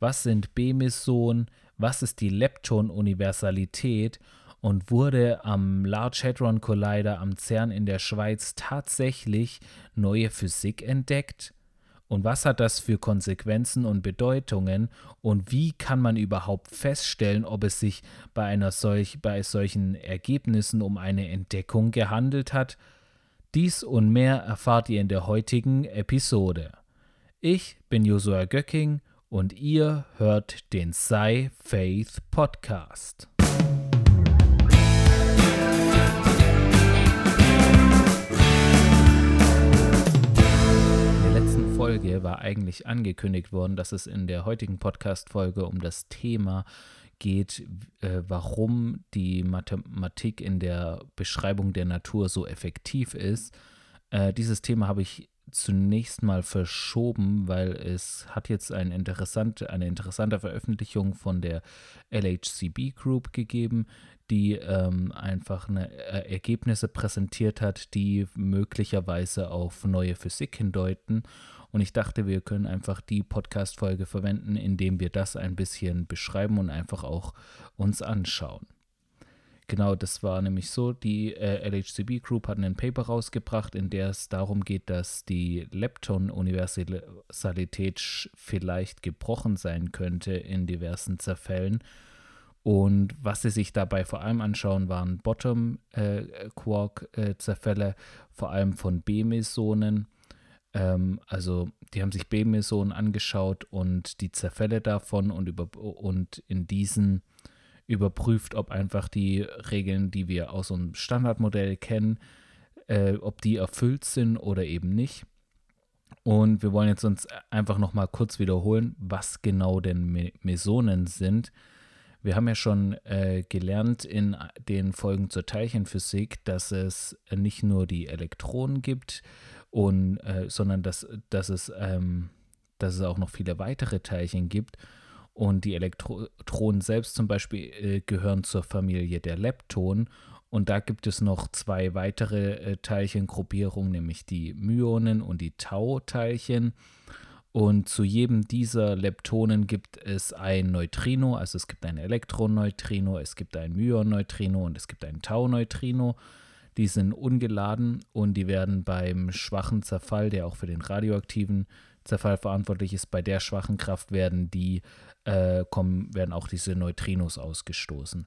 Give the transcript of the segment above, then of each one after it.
was sind B-Mesonen, was ist die Lepton-Universalität und wurde am Large Hadron Collider am CERN in der Schweiz tatsächlich neue Physik entdeckt? Und was hat das für Konsequenzen und Bedeutungen? Und wie kann man überhaupt feststellen, ob es sich bei, einer solch, bei solchen Ergebnissen um eine Entdeckung gehandelt hat? Dies und mehr erfahrt ihr in der heutigen Episode. Ich bin Josua Göcking und ihr hört den Sci Faith Podcast. Folge war eigentlich angekündigt worden, dass es in der heutigen Podcast-Folge um das Thema geht, äh, warum die Mathematik in der Beschreibung der Natur so effektiv ist. Äh, dieses Thema habe ich zunächst mal verschoben, weil es hat jetzt ein interessant, eine interessante Veröffentlichung von der LHCB Group gegeben, die ähm, einfach eine, äh, Ergebnisse präsentiert hat, die möglicherweise auf neue Physik hindeuten. Und ich dachte, wir können einfach die Podcast-Folge verwenden, indem wir das ein bisschen beschreiben und einfach auch uns anschauen. Genau, das war nämlich so. Die äh, LHCB Group hat ein Paper rausgebracht, in der es darum geht, dass die Lepton-Universalität vielleicht gebrochen sein könnte in diversen Zerfällen. Und was sie sich dabei vor allem anschauen, waren Bottom-Quark-Zerfälle, äh, vor allem von B-Mesonen ähm, also die haben sich B-Mesonen angeschaut und die Zerfälle davon und, über, und in diesen überprüft, ob einfach die Regeln, die wir aus einem Standardmodell kennen, äh, ob die erfüllt sind oder eben nicht. Und wir wollen jetzt uns einfach nochmal kurz wiederholen, was genau denn Mesonen sind. Wir haben ja schon äh, gelernt in den Folgen zur Teilchenphysik, dass es nicht nur die Elektronen gibt, und, äh, sondern dass, dass, es, ähm, dass es auch noch viele weitere Teilchen gibt. Und die Elektronen selbst zum Beispiel äh, gehören zur Familie der Leptonen. Und da gibt es noch zwei weitere äh, Teilchengruppierungen, nämlich die Myonen und die Tau-Teilchen. Und zu jedem dieser Leptonen gibt es ein Neutrino, also es gibt ein Elektroneutrino, es gibt ein Myon-Neutrino und es gibt ein Tau-Neutrino. Die sind ungeladen und die werden beim schwachen Zerfall, der auch für den radioaktiven Zerfall verantwortlich ist, bei der schwachen Kraft werden die äh, kommen, werden auch diese Neutrinos ausgestoßen.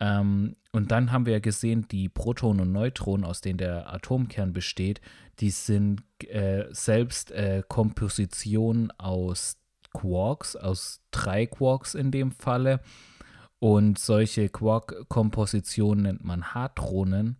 Ähm, und dann haben wir ja gesehen, die Protonen und Neutronen, aus denen der Atomkern besteht, die sind äh, selbst äh, Kompositionen aus Quarks, aus drei Quarks in dem Falle. Und solche Quark-Kompositionen nennt man Hadronen.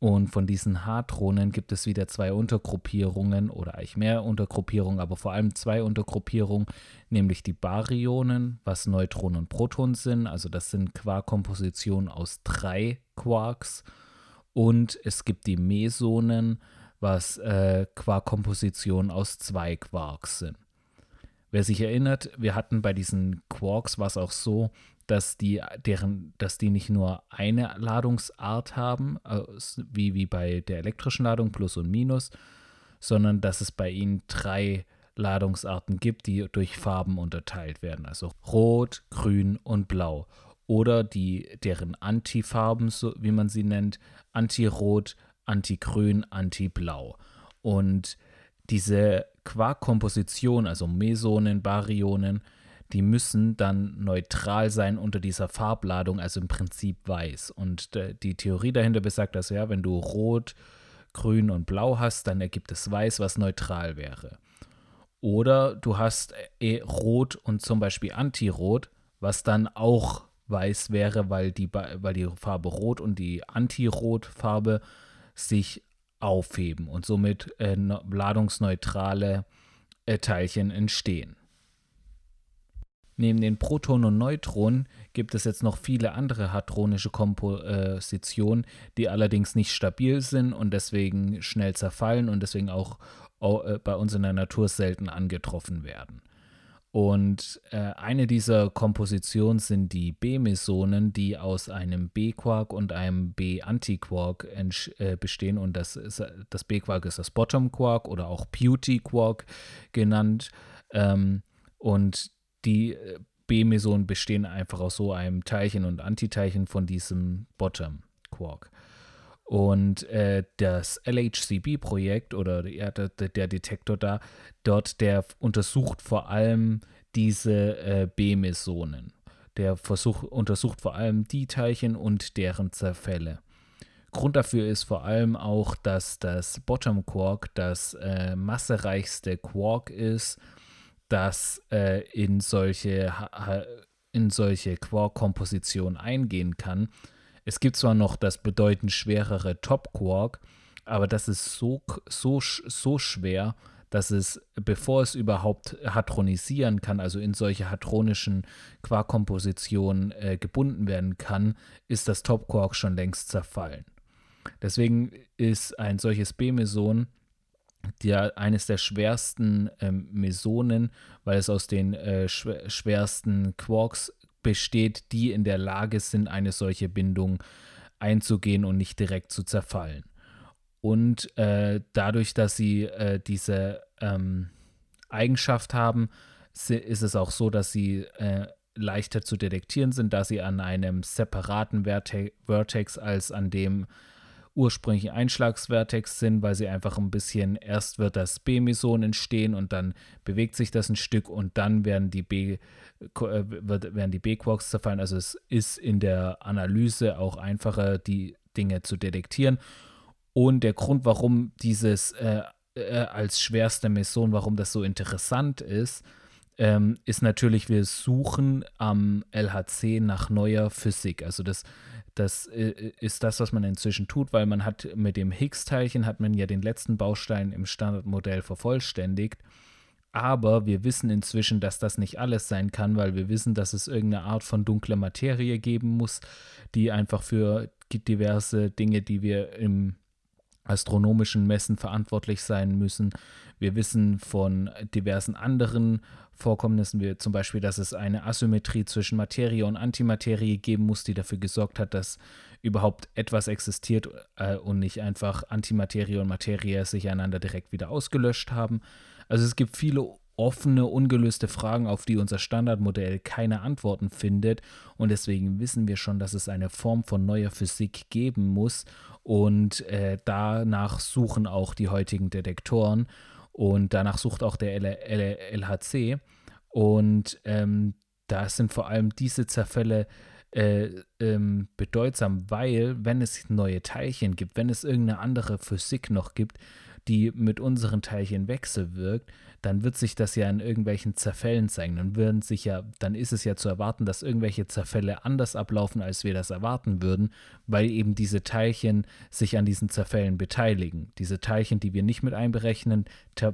Und von diesen Hadronen gibt es wieder zwei Untergruppierungen oder eigentlich mehr Untergruppierungen, aber vor allem zwei Untergruppierungen, nämlich die Baryonen, was Neutronen und Protonen sind. Also das sind Quarkkompositionen aus drei Quarks. Und es gibt die Mesonen, was äh, Quarkkompositionen aus zwei Quarks sind. Wer sich erinnert, wir hatten bei diesen Quarks war es auch so, dass die, deren, dass die nicht nur eine Ladungsart haben, wie, wie bei der elektrischen Ladung, Plus und Minus, sondern dass es bei ihnen drei Ladungsarten gibt, die durch Farben unterteilt werden. Also Rot, Grün und Blau. Oder die, deren Antifarben, so wie man sie nennt, Anti-Rot, Anti-Grün, Anti-Blau. Und diese Quarkkomposition, also Mesonen, Baryonen, die müssen dann neutral sein unter dieser Farbladung, also im Prinzip weiß. Und äh, die Theorie dahinter besagt, dass ja, wenn du rot, grün und blau hast, dann ergibt es weiß, was neutral wäre. Oder du hast äh, rot und zum Beispiel antirot, was dann auch weiß wäre, weil die, weil die Farbe rot und die Antirot-Farbe sich aufheben und somit äh, ladungsneutrale äh, Teilchen entstehen. Neben den Protonen und Neutronen gibt es jetzt noch viele andere hadronische Kompositionen, die allerdings nicht stabil sind und deswegen schnell zerfallen und deswegen auch äh, bei uns in der Natur selten angetroffen werden. Und äh, eine dieser Kompositionen sind die B-Mesonen, die aus einem B-Quark und einem B-Antiquark äh, bestehen. Und das, das B-Quark ist das Bottom-Quark oder auch Beauty-Quark genannt. Ähm, und die äh, B-Mesonen bestehen einfach aus so einem Teilchen und Antiteilchen von diesem Bottom Quark. Und äh, das LHCb-Projekt oder der, der, Detektor da, dort, der untersucht vor allem diese äh, B-Mesonen. Der Versuch, untersucht vor allem die Teilchen und deren Zerfälle. Grund dafür ist vor allem auch, dass das Bottom Quark das äh, massereichste Quark ist, das äh, in solche, in solche Quark-Kompositionen eingehen kann es gibt zwar noch das bedeutend schwerere Top Quark, aber das ist so, so, so schwer, dass es, bevor es überhaupt hadronisieren kann, also in solche hadronischen Quarkkompositionen äh, gebunden werden kann, ist das Top Quark schon längst zerfallen. Deswegen ist ein solches B-Meson der, eines der schwersten ähm, Mesonen, weil es aus den äh, schwersten Quarks besteht, die in der Lage sind, eine solche Bindung einzugehen und nicht direkt zu zerfallen. Und äh, dadurch, dass sie äh, diese ähm, Eigenschaft haben, ist es auch so, dass sie äh, leichter zu detektieren sind, da sie an einem separaten Verte Vertex als an dem ursprünglichen Einschlagsvertex sind, weil sie einfach ein bisschen, erst wird das B-Meson entstehen und dann bewegt sich das ein Stück und dann werden die B, äh, B-Quarks zerfallen. Also es ist in der Analyse auch einfacher, die Dinge zu detektieren. Und der Grund, warum dieses äh, äh, als schwerste Meson, warum das so interessant ist, ähm, ist natürlich, wir suchen am LHC nach neuer Physik. Also das das äh, ist das, was man inzwischen tut, weil man hat mit dem Higgs-Teilchen hat man ja den letzten Baustein im Standardmodell vervollständigt. Aber wir wissen inzwischen, dass das nicht alles sein kann, weil wir wissen, dass es irgendeine Art von dunkler Materie geben muss, die einfach für diverse Dinge, die wir im astronomischen Messen verantwortlich sein müssen. Wir wissen von diversen anderen Vorkommnissen, wie zum Beispiel, dass es eine Asymmetrie zwischen Materie und Antimaterie geben muss, die dafür gesorgt hat, dass überhaupt etwas existiert äh, und nicht einfach Antimaterie und Materie sich einander direkt wieder ausgelöscht haben. Also es gibt viele offene, ungelöste Fragen, auf die unser Standardmodell keine Antworten findet. Und deswegen wissen wir schon, dass es eine Form von neuer Physik geben muss. Und äh, danach suchen auch die heutigen Detektoren. Und danach sucht auch der LHC. Und ähm, da sind vor allem diese Zerfälle äh, ähm, bedeutsam, weil wenn es neue Teilchen gibt, wenn es irgendeine andere Physik noch gibt, die mit unseren Teilchen wechselwirkt, dann wird sich das ja in irgendwelchen Zerfällen zeigen. Dann würden sich ja, dann ist es ja zu erwarten, dass irgendwelche Zerfälle anders ablaufen, als wir das erwarten würden, weil eben diese Teilchen sich an diesen Zerfällen beteiligen. Diese Teilchen, die wir nicht mit einberechnen,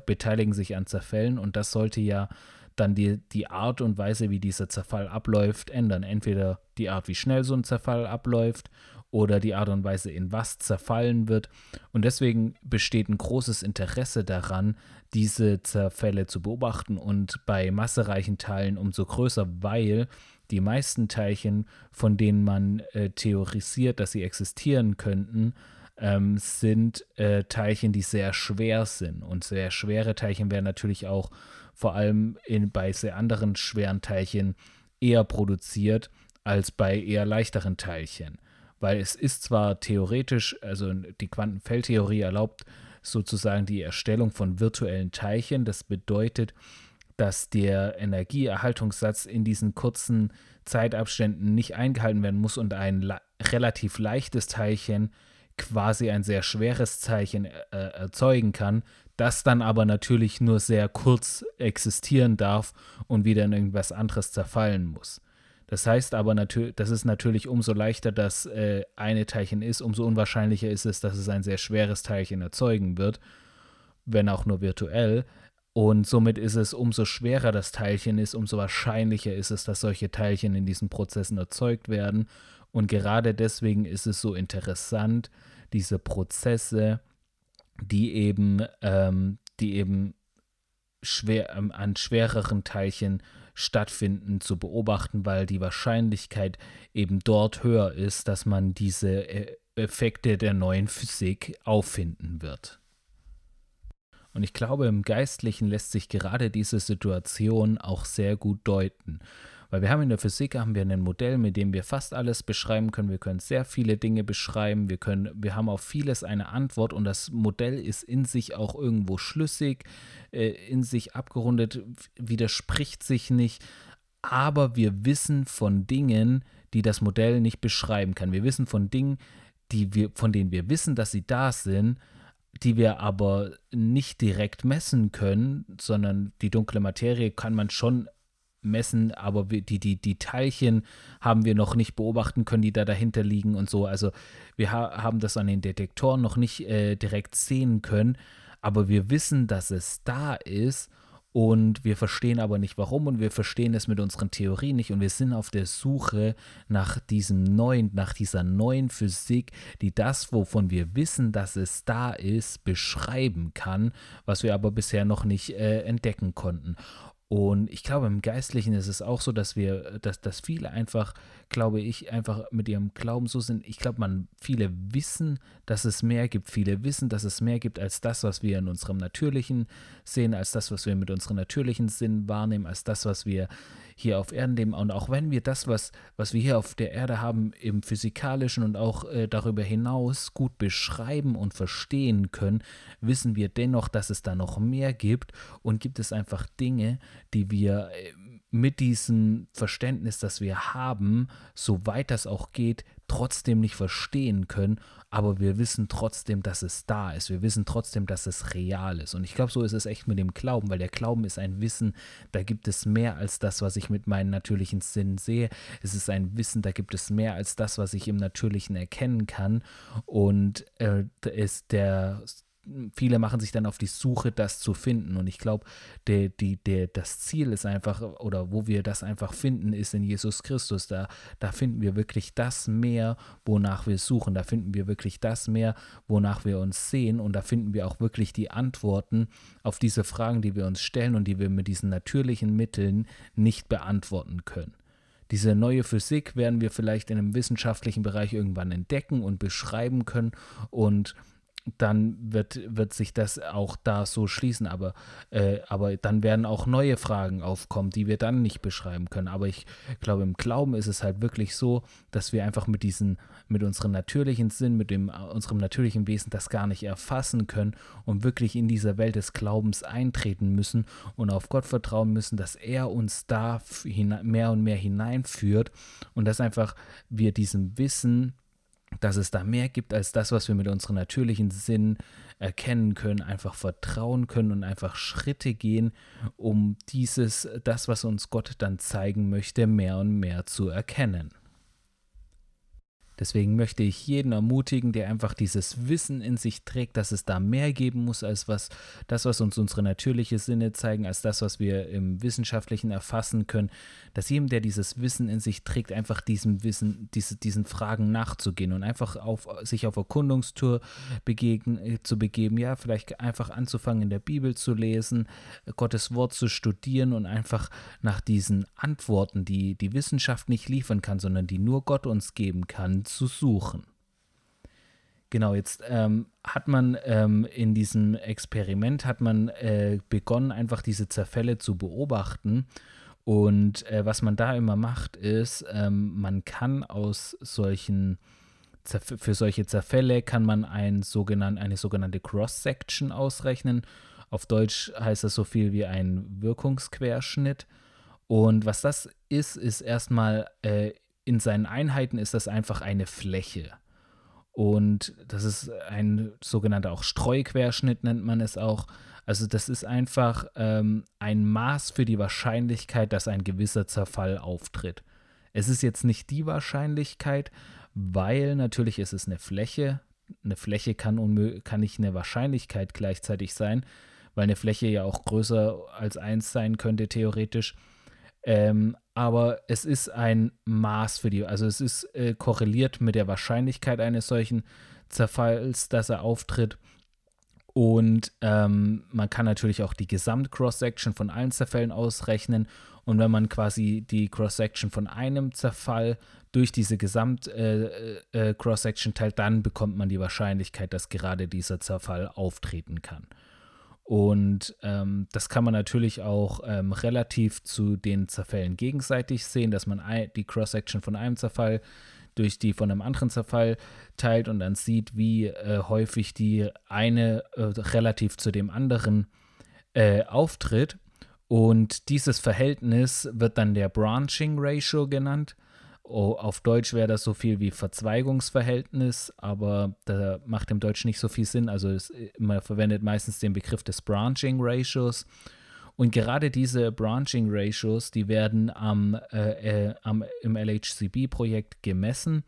beteiligen sich an Zerfällen und das sollte ja dann die, die Art und Weise, wie dieser Zerfall abläuft, ändern. Entweder die Art, wie schnell so ein Zerfall abläuft oder die Art und Weise, in was zerfallen wird. Und deswegen besteht ein großes Interesse daran, diese Zerfälle zu beobachten und bei massereichen Teilen umso größer, weil die meisten Teilchen, von denen man äh, theorisiert, dass sie existieren könnten, ähm, sind äh, Teilchen, die sehr schwer sind. Und sehr schwere Teilchen werden natürlich auch vor allem in, bei sehr anderen schweren Teilchen eher produziert als bei eher leichteren Teilchen weil es ist zwar theoretisch, also die Quantenfeldtheorie erlaubt sozusagen die Erstellung von virtuellen Teilchen. Das bedeutet, dass der Energieerhaltungssatz in diesen kurzen Zeitabständen nicht eingehalten werden muss und ein relativ leichtes Teilchen quasi ein sehr schweres Teilchen äh, erzeugen kann, das dann aber natürlich nur sehr kurz existieren darf und wieder in irgendwas anderes zerfallen muss. Das heißt aber natürlich, das ist natürlich umso leichter, dass äh, eine Teilchen ist, umso unwahrscheinlicher ist es, dass es ein sehr schweres Teilchen erzeugen wird, wenn auch nur virtuell. Und somit ist es, umso schwerer das Teilchen ist, umso wahrscheinlicher ist es, dass solche Teilchen in diesen Prozessen erzeugt werden. Und gerade deswegen ist es so interessant, diese Prozesse, die eben, ähm, die eben schwer, ähm, an schwereren Teilchen stattfinden, zu beobachten, weil die Wahrscheinlichkeit eben dort höher ist, dass man diese äh, Effekte der neuen Physik auffinden wird. Und ich glaube, im Geistlichen lässt sich gerade diese Situation auch sehr gut deuten. Weil wir haben in der Physik haben wir ein Modell, mit dem wir fast alles beschreiben können. Wir können sehr viele Dinge beschreiben. Wir können, wir haben auf vieles eine Antwort und das Modell ist in sich auch irgendwo schlüssig, äh, in sich abgerundet, widerspricht sich nicht. Aber wir wissen von Dingen, die das Modell nicht beschreiben kann. Wir wissen von Dingen, die wir, von denen wir wissen, dass sie da sind, die wir aber nicht direkt messen können, sondern die dunkle Materie kann man schon messen, aber die, die, die Teilchen haben wir noch nicht beobachten können, die da dahinter liegen und so. Also wir ha haben das an den Detektoren noch nicht äh, direkt sehen können, aber wir wissen, dass es da ist und wir verstehen aber nicht warum und wir verstehen es mit unseren Theorien nicht und wir sind auf der Suche nach diesem neuen, nach dieser neuen Physik, die das, wovon wir wissen, dass es da ist, beschreiben kann, was wir aber bisher noch nicht äh, entdecken konnten. Und ich glaube, im Geistlichen ist es auch so, dass wir, dass, dass viele einfach, glaube ich, einfach mit ihrem Glauben so sind. Ich glaube, man, viele wissen, dass es mehr gibt. Viele wissen, dass es mehr gibt als das, was wir in unserem Natürlichen sehen, als das, was wir mit unserem natürlichen Sinn wahrnehmen, als das, was wir hier auf Erden leben. Und auch wenn wir das, was, was wir hier auf der Erde haben, im physikalischen und auch äh, darüber hinaus gut beschreiben und verstehen können, wissen wir dennoch, dass es da noch mehr gibt und gibt es einfach Dinge, die wir äh, mit diesem Verständnis, das wir haben, soweit das auch geht, trotzdem nicht verstehen können, aber wir wissen trotzdem, dass es da ist. Wir wissen trotzdem, dass es real ist. Und ich glaube, so ist es echt mit dem Glauben, weil der Glauben ist ein Wissen, da gibt es mehr als das, was ich mit meinen natürlichen Sinnen sehe. Es ist ein Wissen, da gibt es mehr als das, was ich im Natürlichen erkennen kann. Und äh, ist der viele machen sich dann auf die Suche, das zu finden. Und ich glaube, der, die, der, das Ziel ist einfach, oder wo wir das einfach finden, ist in Jesus Christus. Da, da finden wir wirklich das mehr, wonach wir suchen. Da finden wir wirklich das mehr, wonach wir uns sehen. Und da finden wir auch wirklich die Antworten auf diese Fragen, die wir uns stellen und die wir mit diesen natürlichen Mitteln nicht beantworten können. Diese neue Physik werden wir vielleicht in einem wissenschaftlichen Bereich irgendwann entdecken und beschreiben können und dann wird, wird sich das auch da so schließen. Aber, äh, aber dann werden auch neue Fragen aufkommen, die wir dann nicht beschreiben können. Aber ich glaube, im Glauben ist es halt wirklich so, dass wir einfach mit diesen, mit unserem natürlichen Sinn, mit dem, unserem natürlichen Wesen das gar nicht erfassen können und wirklich in dieser Welt des Glaubens eintreten müssen und auf Gott vertrauen müssen, dass er uns da mehr und mehr hineinführt und dass einfach wir diesem Wissen, dass es da mehr gibt als das, was wir mit unserem natürlichen Sinn erkennen können, einfach vertrauen können und einfach Schritte gehen, um dieses, das, was uns Gott dann zeigen möchte, mehr und mehr zu erkennen. Deswegen möchte ich jeden ermutigen, der einfach dieses Wissen in sich trägt, dass es da mehr geben muss als was das, was uns unsere natürliche Sinne zeigen, als das, was wir im Wissenschaftlichen erfassen können, dass jedem, der dieses Wissen in sich trägt, einfach diesem Wissen, diese, diesen Fragen nachzugehen und einfach auf, sich auf Erkundungstour begegen, äh, zu begeben, ja, vielleicht einfach anzufangen, in der Bibel zu lesen, Gottes Wort zu studieren und einfach nach diesen Antworten, die die Wissenschaft nicht liefern kann, sondern die nur Gott uns geben kann, zu suchen. Genau, jetzt ähm, hat man ähm, in diesem Experiment hat man äh, begonnen, einfach diese Zerfälle zu beobachten. Und äh, was man da immer macht, ist, ähm, man kann aus solchen für solche Zerfälle kann man ein sogenannt, eine sogenannte Cross-Section ausrechnen. Auf Deutsch heißt das so viel wie ein Wirkungsquerschnitt. Und was das ist, ist erstmal äh, in seinen Einheiten ist das einfach eine Fläche. Und das ist ein sogenannter auch Streuquerschnitt, nennt man es auch. Also das ist einfach ähm, ein Maß für die Wahrscheinlichkeit, dass ein gewisser Zerfall auftritt. Es ist jetzt nicht die Wahrscheinlichkeit, weil natürlich ist es eine Fläche. Eine Fläche kann, kann nicht eine Wahrscheinlichkeit gleichzeitig sein, weil eine Fläche ja auch größer als 1 sein könnte theoretisch. Ähm, aber es ist ein Maß für die, also es ist äh, korreliert mit der Wahrscheinlichkeit eines solchen Zerfalls, dass er auftritt. Und ähm, man kann natürlich auch die Gesamt-Cross-Section von allen Zerfällen ausrechnen. Und wenn man quasi die Cross-Section von einem Zerfall durch diese Gesamt-Cross-Section äh, äh, teilt, dann bekommt man die Wahrscheinlichkeit, dass gerade dieser Zerfall auftreten kann. Und ähm, das kann man natürlich auch ähm, relativ zu den Zerfällen gegenseitig sehen, dass man die Cross-Section von einem Zerfall durch die von einem anderen Zerfall teilt und dann sieht, wie äh, häufig die eine äh, relativ zu dem anderen äh, auftritt. Und dieses Verhältnis wird dann der Branching Ratio genannt. Oh, auf Deutsch wäre das so viel wie Verzweigungsverhältnis, aber da macht im Deutsch nicht so viel Sinn. Also es, man verwendet meistens den Begriff des Branching Ratios. Und gerade diese Branching Ratios, die werden am, äh, äh, am, im LHCb-Projekt gemessen.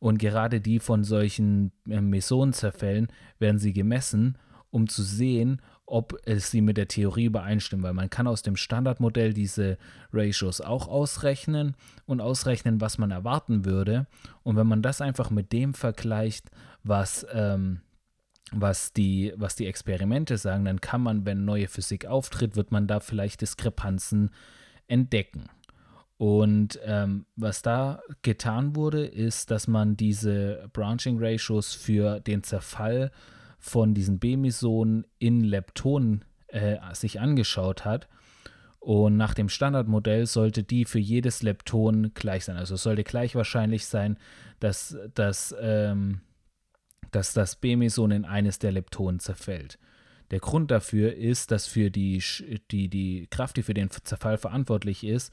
Und gerade die von solchen äh, Mesonenzerfällen werden sie gemessen, um zu sehen, ob es sie mit der Theorie übereinstimmt, weil man kann aus dem Standardmodell diese Ratios auch ausrechnen und ausrechnen, was man erwarten würde. Und wenn man das einfach mit dem vergleicht, was, ähm, was, die, was die Experimente sagen, dann kann man, wenn neue Physik auftritt, wird man da vielleicht Diskrepanzen entdecken. Und ähm, was da getan wurde, ist, dass man diese Branching Ratios für den Zerfall von diesen B-Mesonen in Leptonen äh, sich angeschaut hat. Und nach dem Standardmodell sollte die für jedes Lepton gleich sein. Also es sollte gleich wahrscheinlich sein, dass, dass, ähm, dass das B-Meson in eines der Leptonen zerfällt. Der Grund dafür ist, dass für die, die, die Kraft, die für den Zerfall verantwortlich ist,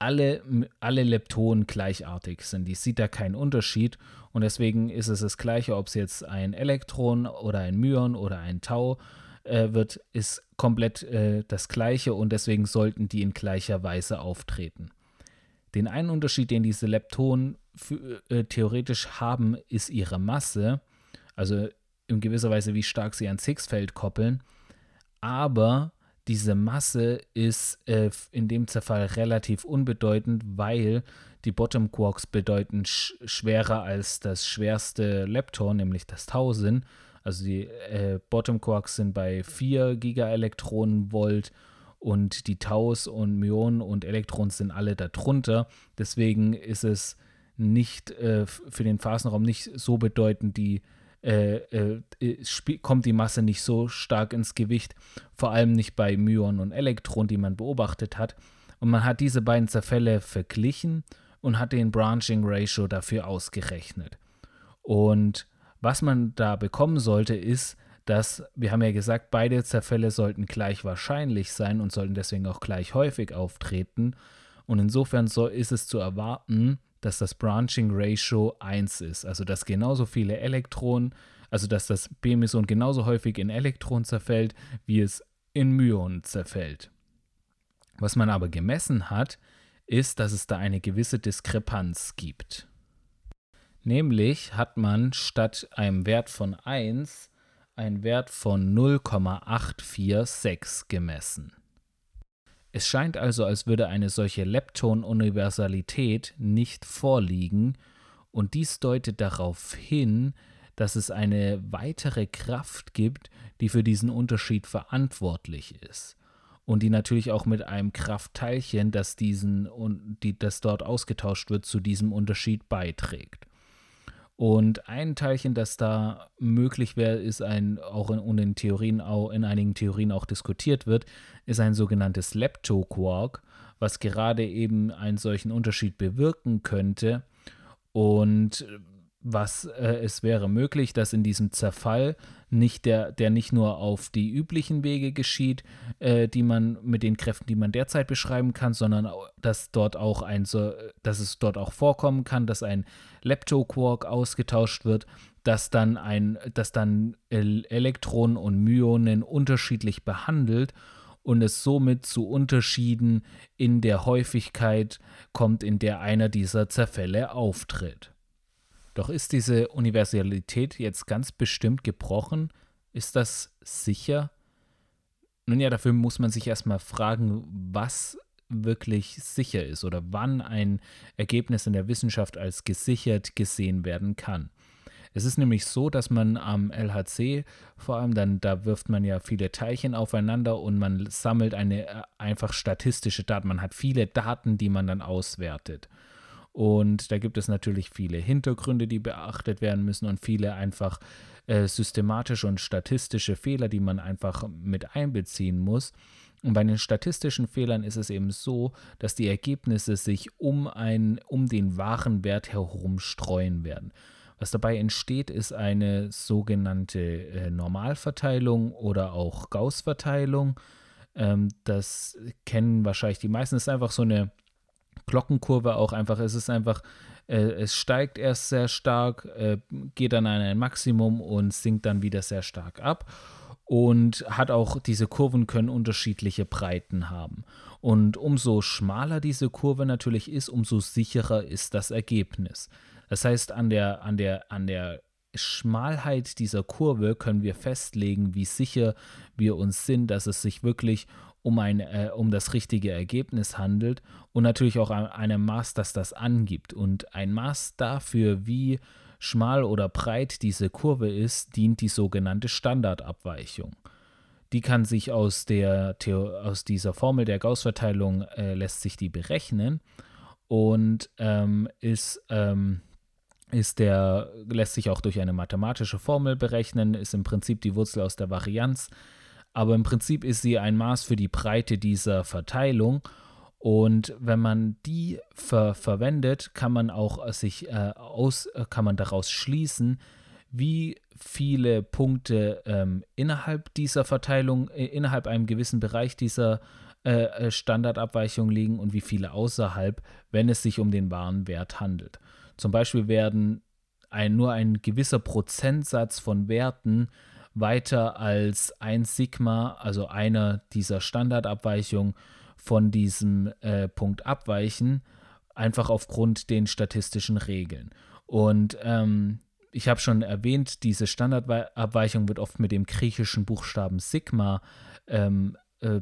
alle, alle Leptonen gleichartig sind. Die sieht da keinen Unterschied und deswegen ist es das gleiche, ob es jetzt ein Elektron oder ein Myon oder ein Tau äh, wird, ist komplett äh, das gleiche und deswegen sollten die in gleicher Weise auftreten. Den einen Unterschied, den diese Leptonen für, äh, theoretisch haben, ist ihre Masse, also in gewisser Weise, wie stark sie ans Higgs-Feld koppeln, aber diese Masse ist äh, in dem Zerfall relativ unbedeutend, weil die Bottom Quarks bedeuten sch schwerer als das schwerste Lepton, nämlich das Tau sind. Also die äh, Bottom Quarks sind bei 4 Gigaelektronenvolt und die Taus und Myonen und Elektronen sind alle darunter. Deswegen ist es nicht äh, für den Phasenraum nicht so bedeutend, die äh, äh, kommt die Masse nicht so stark ins Gewicht, vor allem nicht bei Myonen und Elektronen, die man beobachtet hat. Und man hat diese beiden Zerfälle verglichen und hat den Branching Ratio dafür ausgerechnet. Und was man da bekommen sollte, ist, dass, wir haben ja gesagt, beide Zerfälle sollten gleich wahrscheinlich sein und sollten deswegen auch gleich häufig auftreten. Und insofern so ist es zu erwarten, dass das Branching Ratio 1 ist. Also dass genauso viele Elektronen, also dass das B-Meson genauso häufig in Elektronen zerfällt, wie es in Myonen zerfällt. Was man aber gemessen hat, ist, dass es da eine gewisse Diskrepanz gibt. Nämlich hat man statt einem Wert von 1 einen Wert von 0,846 gemessen. Es scheint also, als würde eine solche Lepton-Universalität nicht vorliegen, und dies deutet darauf hin, dass es eine weitere Kraft gibt, die für diesen Unterschied verantwortlich ist. Und die natürlich auch mit einem Kraftteilchen, das diesen und die, das dort ausgetauscht wird, zu diesem Unterschied beiträgt. Und ein Teilchen, das da möglich wäre, ist ein, auch in, in Theorien, auch in einigen Theorien auch diskutiert wird, ist ein sogenanntes Leptoquark, was gerade eben einen solchen Unterschied bewirken könnte. Und was äh, es wäre möglich, dass in diesem Zerfall nicht der, der nicht nur auf die üblichen Wege geschieht, äh, die man mit den Kräften, die man derzeit beschreiben kann, sondern dass dort auch ein so, dass es dort auch vorkommen kann, dass ein Leptoquark ausgetauscht wird, dass dann ein, dass dann Elektronen und Myonen unterschiedlich behandelt und es somit zu Unterschieden in der Häufigkeit kommt, in der einer dieser Zerfälle auftritt. Doch ist diese Universalität jetzt ganz bestimmt gebrochen? Ist das sicher? Nun ja, dafür muss man sich erstmal fragen, was wirklich sicher ist oder wann ein Ergebnis in der Wissenschaft als gesichert gesehen werden kann. Es ist nämlich so, dass man am LHC vor allem dann, da wirft man ja viele Teilchen aufeinander und man sammelt eine äh, einfach statistische Daten. Man hat viele Daten, die man dann auswertet. Und da gibt es natürlich viele Hintergründe, die beachtet werden müssen und viele einfach äh, systematische und statistische Fehler, die man einfach mit einbeziehen muss. Und bei den statistischen Fehlern ist es eben so, dass die Ergebnisse sich um, ein, um den wahren Wert herum streuen werden. Was dabei entsteht, ist eine sogenannte äh, Normalverteilung oder auch Gauss-Verteilung. Ähm, das kennen wahrscheinlich die meisten. Es ist einfach so eine Glockenkurve auch einfach. Es ist einfach, äh, es steigt erst sehr stark, äh, geht dann an ein Maximum und sinkt dann wieder sehr stark ab. Und hat auch, diese Kurven können unterschiedliche Breiten haben. Und umso schmaler diese Kurve natürlich ist, umso sicherer ist das Ergebnis. Das heißt, an der, an der, an der Schmalheit dieser Kurve können wir festlegen, wie sicher wir uns sind, dass es sich wirklich um, ein, äh, um das richtige Ergebnis handelt und natürlich auch ein, einem Maß, das das angibt. Und ein Maß dafür, wie schmal oder breit diese Kurve ist, dient die sogenannte Standardabweichung. Die kann sich aus, der, aus dieser Formel der Gauss-Verteilung äh, lässt sich die berechnen und ähm, ist ähm, ist der, lässt sich auch durch eine mathematische Formel berechnen, ist im Prinzip die Wurzel aus der Varianz, aber im Prinzip ist sie ein Maß für die Breite dieser Verteilung. Und wenn man die ver verwendet, kann man auch sich äh, aus, kann man daraus schließen, wie viele Punkte ähm, innerhalb dieser Verteilung, äh, innerhalb einem gewissen Bereich dieser äh, äh Standardabweichung liegen und wie viele außerhalb, wenn es sich um den wahren Wert handelt. Zum Beispiel werden ein, nur ein gewisser Prozentsatz von Werten weiter als ein Sigma, also einer dieser Standardabweichungen, von diesem äh, Punkt abweichen, einfach aufgrund den statistischen Regeln. Und ähm, ich habe schon erwähnt, diese Standardabweichung wird oft mit dem griechischen Buchstaben Sigma ähm, äh,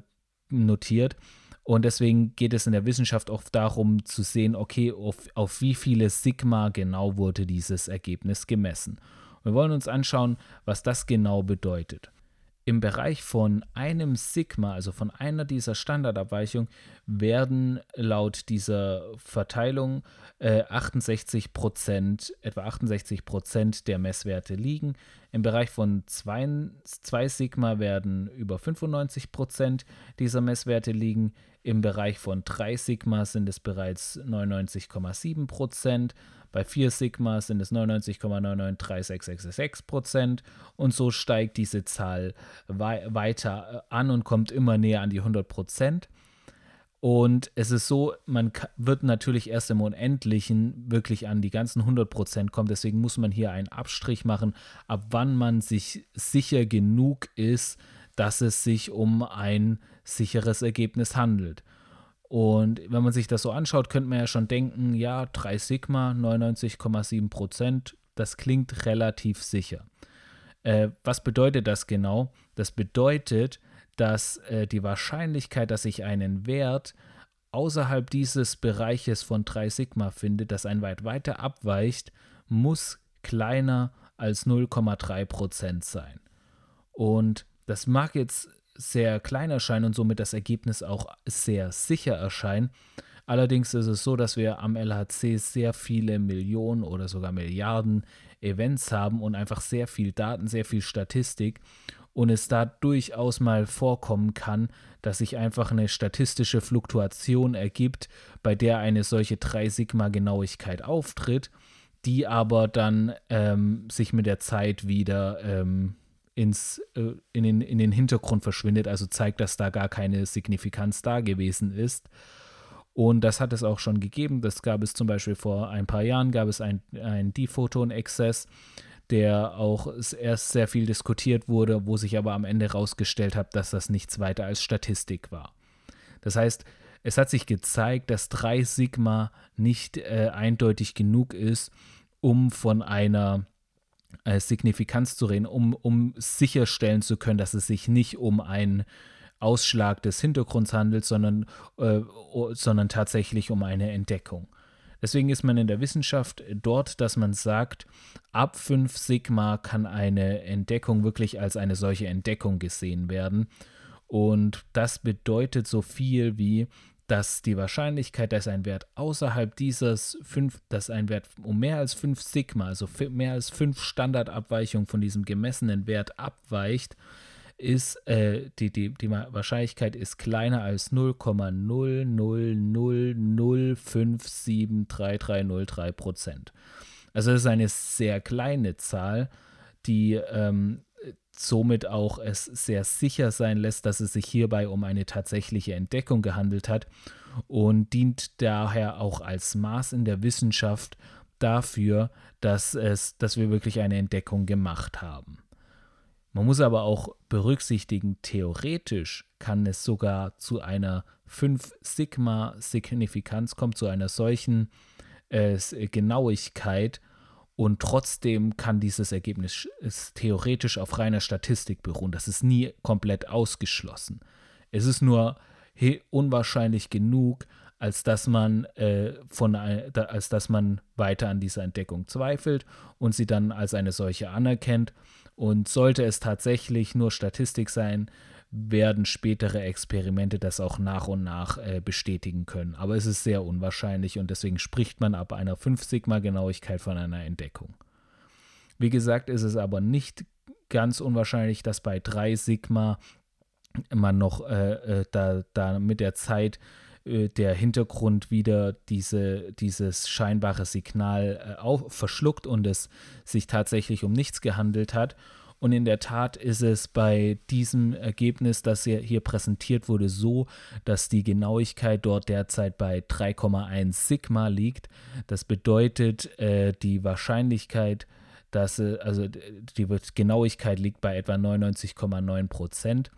notiert. Und deswegen geht es in der Wissenschaft oft darum zu sehen, okay, auf, auf wie viele Sigma genau wurde dieses Ergebnis gemessen. Wir wollen uns anschauen, was das genau bedeutet. Im Bereich von einem Sigma, also von einer dieser Standardabweichungen, werden laut dieser Verteilung äh, 68 Prozent, etwa 68 Prozent der Messwerte liegen. Im Bereich von 2 Sigma werden über 95 Prozent dieser Messwerte liegen. Im Bereich von 3 Sigma sind es bereits 99,7 Prozent. Bei 4 Sigma sind es 99,9936666 Prozent und so steigt diese Zahl wei weiter äh, an und kommt immer näher an die 100 Prozent. Und es ist so, man wird natürlich erst im Unendlichen wirklich an die ganzen 100 Prozent kommen. Deswegen muss man hier einen Abstrich machen, ab wann man sich sicher genug ist, dass es sich um ein sicheres Ergebnis handelt. Und wenn man sich das so anschaut, könnte man ja schon denken, ja, 3 Sigma, 99,7 Prozent, das klingt relativ sicher. Äh, was bedeutet das genau? Das bedeutet, dass äh, die Wahrscheinlichkeit, dass ich einen Wert außerhalb dieses Bereiches von 3 Sigma finde, das ein weit weiter abweicht, muss kleiner als 0,3 Prozent sein. Und das mag jetzt sehr klein erscheinen und somit das Ergebnis auch sehr sicher erscheinen. Allerdings ist es so, dass wir am LHC sehr viele Millionen oder sogar Milliarden Events haben und einfach sehr viel Daten, sehr viel Statistik und es da durchaus mal vorkommen kann, dass sich einfach eine statistische Fluktuation ergibt, bei der eine solche 3-Sigma-Genauigkeit auftritt, die aber dann ähm, sich mit der Zeit wieder ähm, ins, äh, in, den, in den Hintergrund verschwindet, also zeigt, dass da gar keine Signifikanz da gewesen ist. Und das hat es auch schon gegeben. Das gab es zum Beispiel vor ein paar Jahren, gab es ein, ein Diphoton-Exzess, der auch erst sehr viel diskutiert wurde, wo sich aber am Ende herausgestellt hat, dass das nichts weiter als Statistik war. Das heißt, es hat sich gezeigt, dass 3 Sigma nicht äh, eindeutig genug ist, um von einer äh, Signifikanz zu reden, um, um sicherstellen zu können, dass es sich nicht um einen Ausschlag des Hintergrunds handelt, sondern, äh, sondern tatsächlich um eine Entdeckung. Deswegen ist man in der Wissenschaft dort, dass man sagt, ab 5 Sigma kann eine Entdeckung wirklich als eine solche Entdeckung gesehen werden. Und das bedeutet so viel wie, dass die Wahrscheinlichkeit, dass ein Wert außerhalb dieses 5, dass ein Wert um mehr als 5 Sigma, also mehr als 5 Standardabweichungen von diesem gemessenen Wert abweicht, ist, äh, die, die, die Wahrscheinlichkeit ist kleiner als 0,00005733303 Prozent. Also das ist eine sehr kleine Zahl, die ähm, somit auch es sehr sicher sein lässt, dass es sich hierbei um eine tatsächliche Entdeckung gehandelt hat und dient daher auch als Maß in der Wissenschaft dafür, dass, es, dass wir wirklich eine Entdeckung gemacht haben. Man muss aber auch berücksichtigen, theoretisch kann es sogar zu einer 5-Sigma-Signifikanz kommen, zu einer solchen äh, Genauigkeit, und trotzdem kann dieses Ergebnis theoretisch auf reiner Statistik beruhen. Das ist nie komplett ausgeschlossen. Es ist nur unwahrscheinlich genug, als dass man äh, von als dass man weiter an dieser Entdeckung zweifelt und sie dann als eine solche anerkennt. Und sollte es tatsächlich nur Statistik sein, werden spätere Experimente das auch nach und nach äh, bestätigen können. Aber es ist sehr unwahrscheinlich und deswegen spricht man ab einer 5-Sigma-Genauigkeit von einer Entdeckung. Wie gesagt, ist es aber nicht ganz unwahrscheinlich, dass bei 3 Sigma man noch äh, äh, da, da mit der Zeit äh, der Hintergrund wieder diese, dieses scheinbare Signal äh, auf, verschluckt und es sich tatsächlich um nichts gehandelt hat. Und in der Tat ist es bei diesem Ergebnis, das hier präsentiert wurde, so, dass die Genauigkeit dort derzeit bei 3,1 Sigma liegt. Das bedeutet, äh, die Wahrscheinlichkeit, dass, äh, also die Genauigkeit liegt bei etwa 99,9 Prozent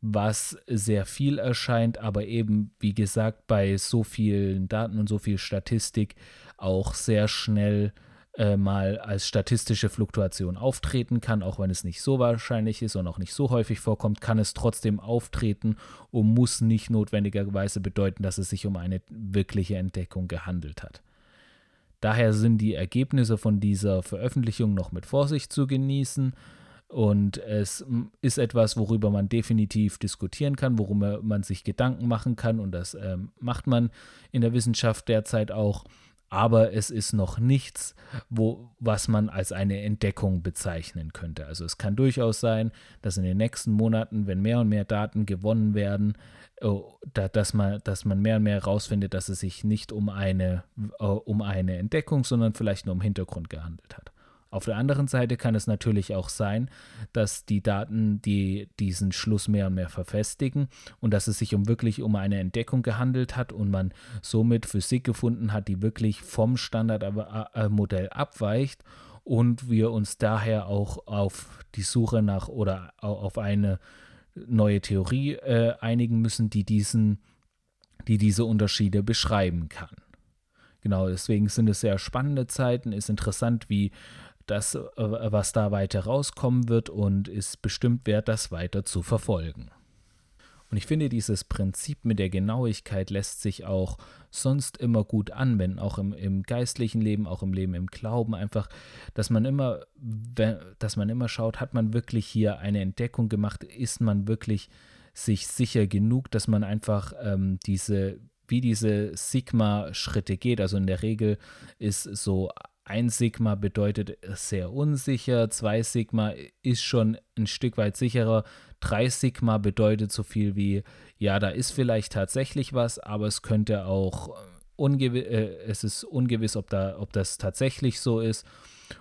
was sehr viel erscheint, aber eben, wie gesagt, bei so vielen Daten und so viel Statistik auch sehr schnell äh, mal als statistische Fluktuation auftreten kann, auch wenn es nicht so wahrscheinlich ist und auch nicht so häufig vorkommt, kann es trotzdem auftreten und muss nicht notwendigerweise bedeuten, dass es sich um eine wirkliche Entdeckung gehandelt hat. Daher sind die Ergebnisse von dieser Veröffentlichung noch mit Vorsicht zu genießen. Und es ist etwas, worüber man definitiv diskutieren kann, worüber man sich Gedanken machen kann. Und das ähm, macht man in der Wissenschaft derzeit auch aber es ist noch nichts, wo, was man als eine Entdeckung bezeichnen könnte. Also es kann durchaus sein, dass in den nächsten Monaten, wenn mehr und mehr Daten gewonnen werden, oh, dass, man, dass man mehr und mehr herausfindet, dass es sich nicht um eine, äh, um eine Entdeckung, sondern vielleicht nur um Hintergrund gehandelt hat. Auf der anderen Seite kann es natürlich auch sein, dass die Daten die diesen Schluss mehr und mehr verfestigen und dass es sich um wirklich um eine Entdeckung gehandelt hat und man somit Physik gefunden hat, die wirklich vom Standardmodell abweicht und wir uns daher auch auf die Suche nach oder auf eine neue Theorie äh, einigen müssen, die diesen, die diese Unterschiede beschreiben kann. Genau, deswegen sind es sehr spannende Zeiten, ist interessant, wie das, äh, was da weiter rauskommen wird und ist bestimmt wert, das weiter zu verfolgen. Und ich finde, dieses Prinzip mit der Genauigkeit lässt sich auch sonst immer gut anwenden, auch im, im geistlichen Leben, auch im Leben im Glauben. Einfach, dass man immer, dass man immer schaut, hat man wirklich hier eine Entdeckung gemacht, ist man wirklich sich sicher genug, dass man einfach ähm, diese, wie diese Sigma-Schritte geht. Also in der Regel ist so ein Sigma bedeutet sehr unsicher, zwei Sigma ist schon ein Stück weit sicherer, drei Sigma bedeutet so viel wie, ja, da ist vielleicht tatsächlich was, aber es könnte auch ungewiss, äh, es ist ungewiss, ob, da, ob das tatsächlich so ist.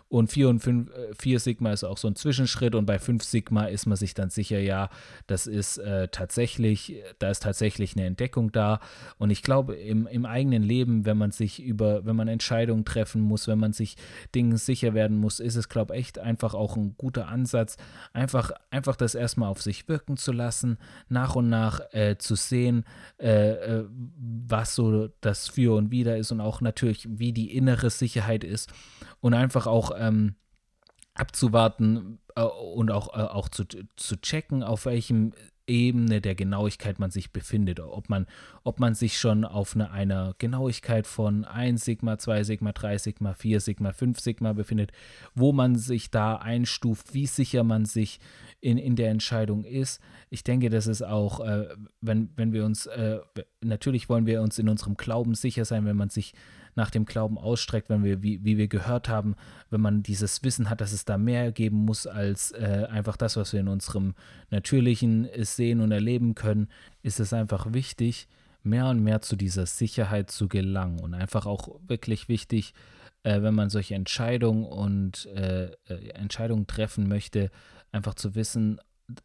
Und 4 und 5, 4 äh, Sigma ist auch so ein Zwischenschritt und bei 5 Sigma ist man sich dann sicher, ja, das ist äh, tatsächlich, da ist tatsächlich eine Entdeckung da. Und ich glaube, im, im eigenen Leben, wenn man sich über, wenn man Entscheidungen treffen muss, wenn man sich Dingen sicher werden muss, ist es, glaube ich, echt einfach auch ein guter Ansatz, einfach, einfach das erstmal auf sich wirken zu lassen, nach und nach äh, zu sehen, äh, äh was so das Für und Wider ist und auch natürlich, wie die innere Sicherheit ist und einfach auch ähm, abzuwarten äh, und auch, äh, auch zu, zu checken, auf welchem Ebene der Genauigkeit man sich befindet. Ob man, ob man sich schon auf eine, einer Genauigkeit von 1 Sigma, 2 Sigma, 3 Sigma, 4 Sigma, 5 Sigma befindet, wo man sich da einstuft, wie sicher man sich in, in der Entscheidung ist. Ich denke, das ist auch, äh, wenn, wenn wir uns, äh, natürlich wollen wir uns in unserem Glauben sicher sein, wenn man sich nach dem Glauben ausstreckt, wenn wir, wie, wie wir gehört haben, wenn man dieses Wissen hat, dass es da mehr geben muss als äh, einfach das, was wir in unserem natürlichen sehen und erleben können, ist es einfach wichtig, mehr und mehr zu dieser Sicherheit zu gelangen und einfach auch wirklich wichtig, äh, wenn man solche Entscheidungen und äh, äh Entscheidungen treffen möchte, einfach zu wissen,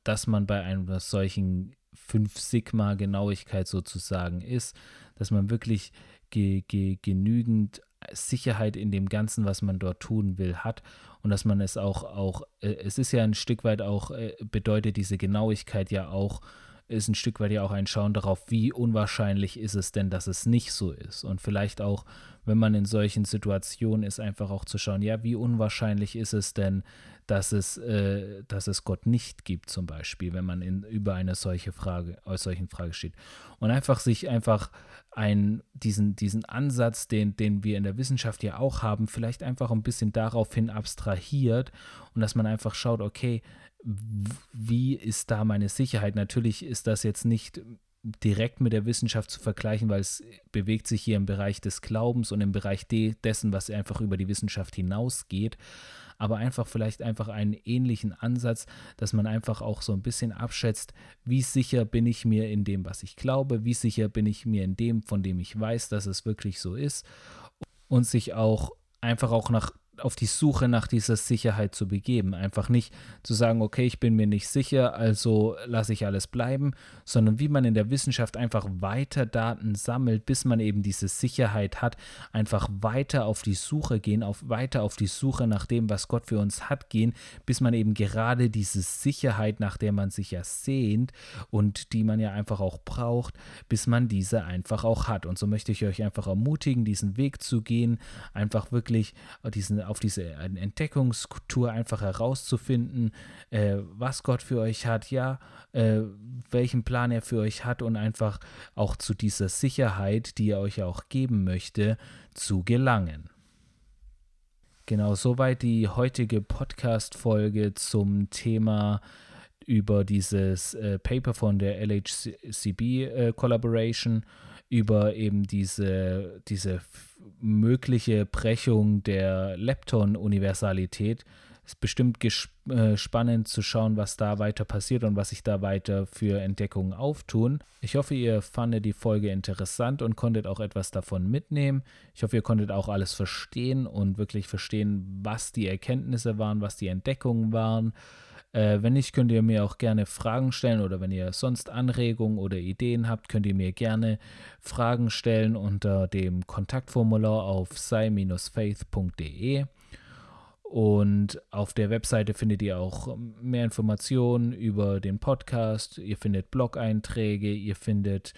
dass man bei einer solchen 5 Sigma Genauigkeit sozusagen ist, dass man wirklich ge, ge, genügend Sicherheit in dem Ganzen, was man dort tun will, hat und dass man es auch, auch äh, es ist ja ein Stück weit auch, äh, bedeutet diese Genauigkeit ja auch, ist ein Stück weit ja auch ein Schauen darauf, wie unwahrscheinlich ist es denn, dass es nicht so ist. Und vielleicht auch, wenn man in solchen Situationen ist, einfach auch zu schauen, ja, wie unwahrscheinlich ist es denn, dass es, äh, dass es Gott nicht gibt, zum Beispiel, wenn man in, über eine solche Frage, aus solchen Frage steht. Und einfach sich einfach ein, diesen, diesen Ansatz, den, den wir in der Wissenschaft ja auch haben, vielleicht einfach ein bisschen daraufhin abstrahiert und dass man einfach schaut, okay, wie ist da meine Sicherheit? Natürlich ist das jetzt nicht direkt mit der Wissenschaft zu vergleichen, weil es bewegt sich hier im Bereich des Glaubens und im Bereich de dessen, was einfach über die Wissenschaft hinausgeht. Aber einfach vielleicht einfach einen ähnlichen Ansatz, dass man einfach auch so ein bisschen abschätzt, wie sicher bin ich mir in dem, was ich glaube, wie sicher bin ich mir in dem, von dem ich weiß, dass es wirklich so ist. Und sich auch einfach auch nach auf die Suche nach dieser Sicherheit zu begeben. Einfach nicht zu sagen, okay, ich bin mir nicht sicher, also lasse ich alles bleiben, sondern wie man in der Wissenschaft einfach weiter Daten sammelt, bis man eben diese Sicherheit hat, einfach weiter auf die Suche gehen, auf, weiter auf die Suche nach dem, was Gott für uns hat, gehen, bis man eben gerade diese Sicherheit, nach der man sich ja sehnt und die man ja einfach auch braucht, bis man diese einfach auch hat. Und so möchte ich euch einfach ermutigen, diesen Weg zu gehen, einfach wirklich diesen auf diese Entdeckungskultur einfach herauszufinden, äh, was Gott für euch hat, ja, äh, welchen Plan er für euch hat und einfach auch zu dieser Sicherheit, die er euch auch geben möchte, zu gelangen. Genau, soweit die heutige Podcast-Folge zum Thema über dieses äh, Paper von der LHCB äh, Collaboration, über eben diese, diese mögliche Brechung der Lepton-Universalität. Es ist bestimmt äh, spannend zu schauen, was da weiter passiert und was sich da weiter für Entdeckungen auftun. Ich hoffe, ihr fandet die Folge interessant und konntet auch etwas davon mitnehmen. Ich hoffe, ihr konntet auch alles verstehen und wirklich verstehen, was die Erkenntnisse waren, was die Entdeckungen waren. Äh, wenn nicht, könnt ihr mir auch gerne Fragen stellen oder wenn ihr sonst Anregungen oder Ideen habt, könnt ihr mir gerne Fragen stellen unter dem Kontaktformular auf sei-faith.de. Und auf der Webseite findet ihr auch mehr Informationen über den Podcast. Ihr findet Blog-Einträge, ihr findet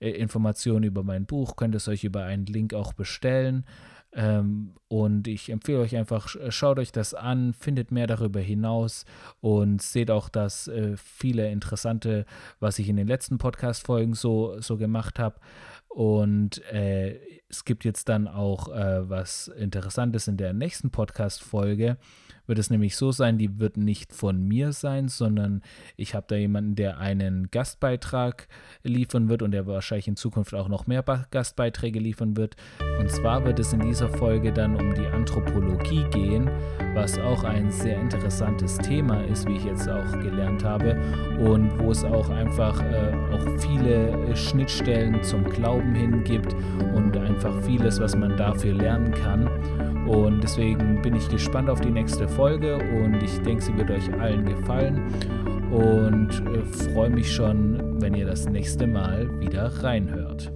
äh, Informationen über mein Buch, könnt es euch über einen Link auch bestellen. Ähm, und ich empfehle euch einfach, schaut euch das an, findet mehr darüber hinaus und seht auch, dass äh, viele interessante, was ich in den letzten Podcast-Folgen so, so gemacht habe. Und äh, es gibt jetzt dann auch äh, was Interessantes in der nächsten Podcast-Folge wird es nämlich so sein, die wird nicht von mir sein, sondern ich habe da jemanden, der einen Gastbeitrag liefern wird und der wahrscheinlich in Zukunft auch noch mehr Gastbeiträge liefern wird. Und zwar wird es in dieser Folge dann um die Anthropologie gehen, was auch ein sehr interessantes Thema ist, wie ich jetzt auch gelernt habe und wo es auch einfach äh, auch viele Schnittstellen zum Glauben hin gibt und einfach vieles, was man dafür lernen kann. Und deswegen bin ich gespannt auf die nächste Folge und ich denke, sie wird euch allen gefallen und äh, freue mich schon, wenn ihr das nächste Mal wieder reinhört.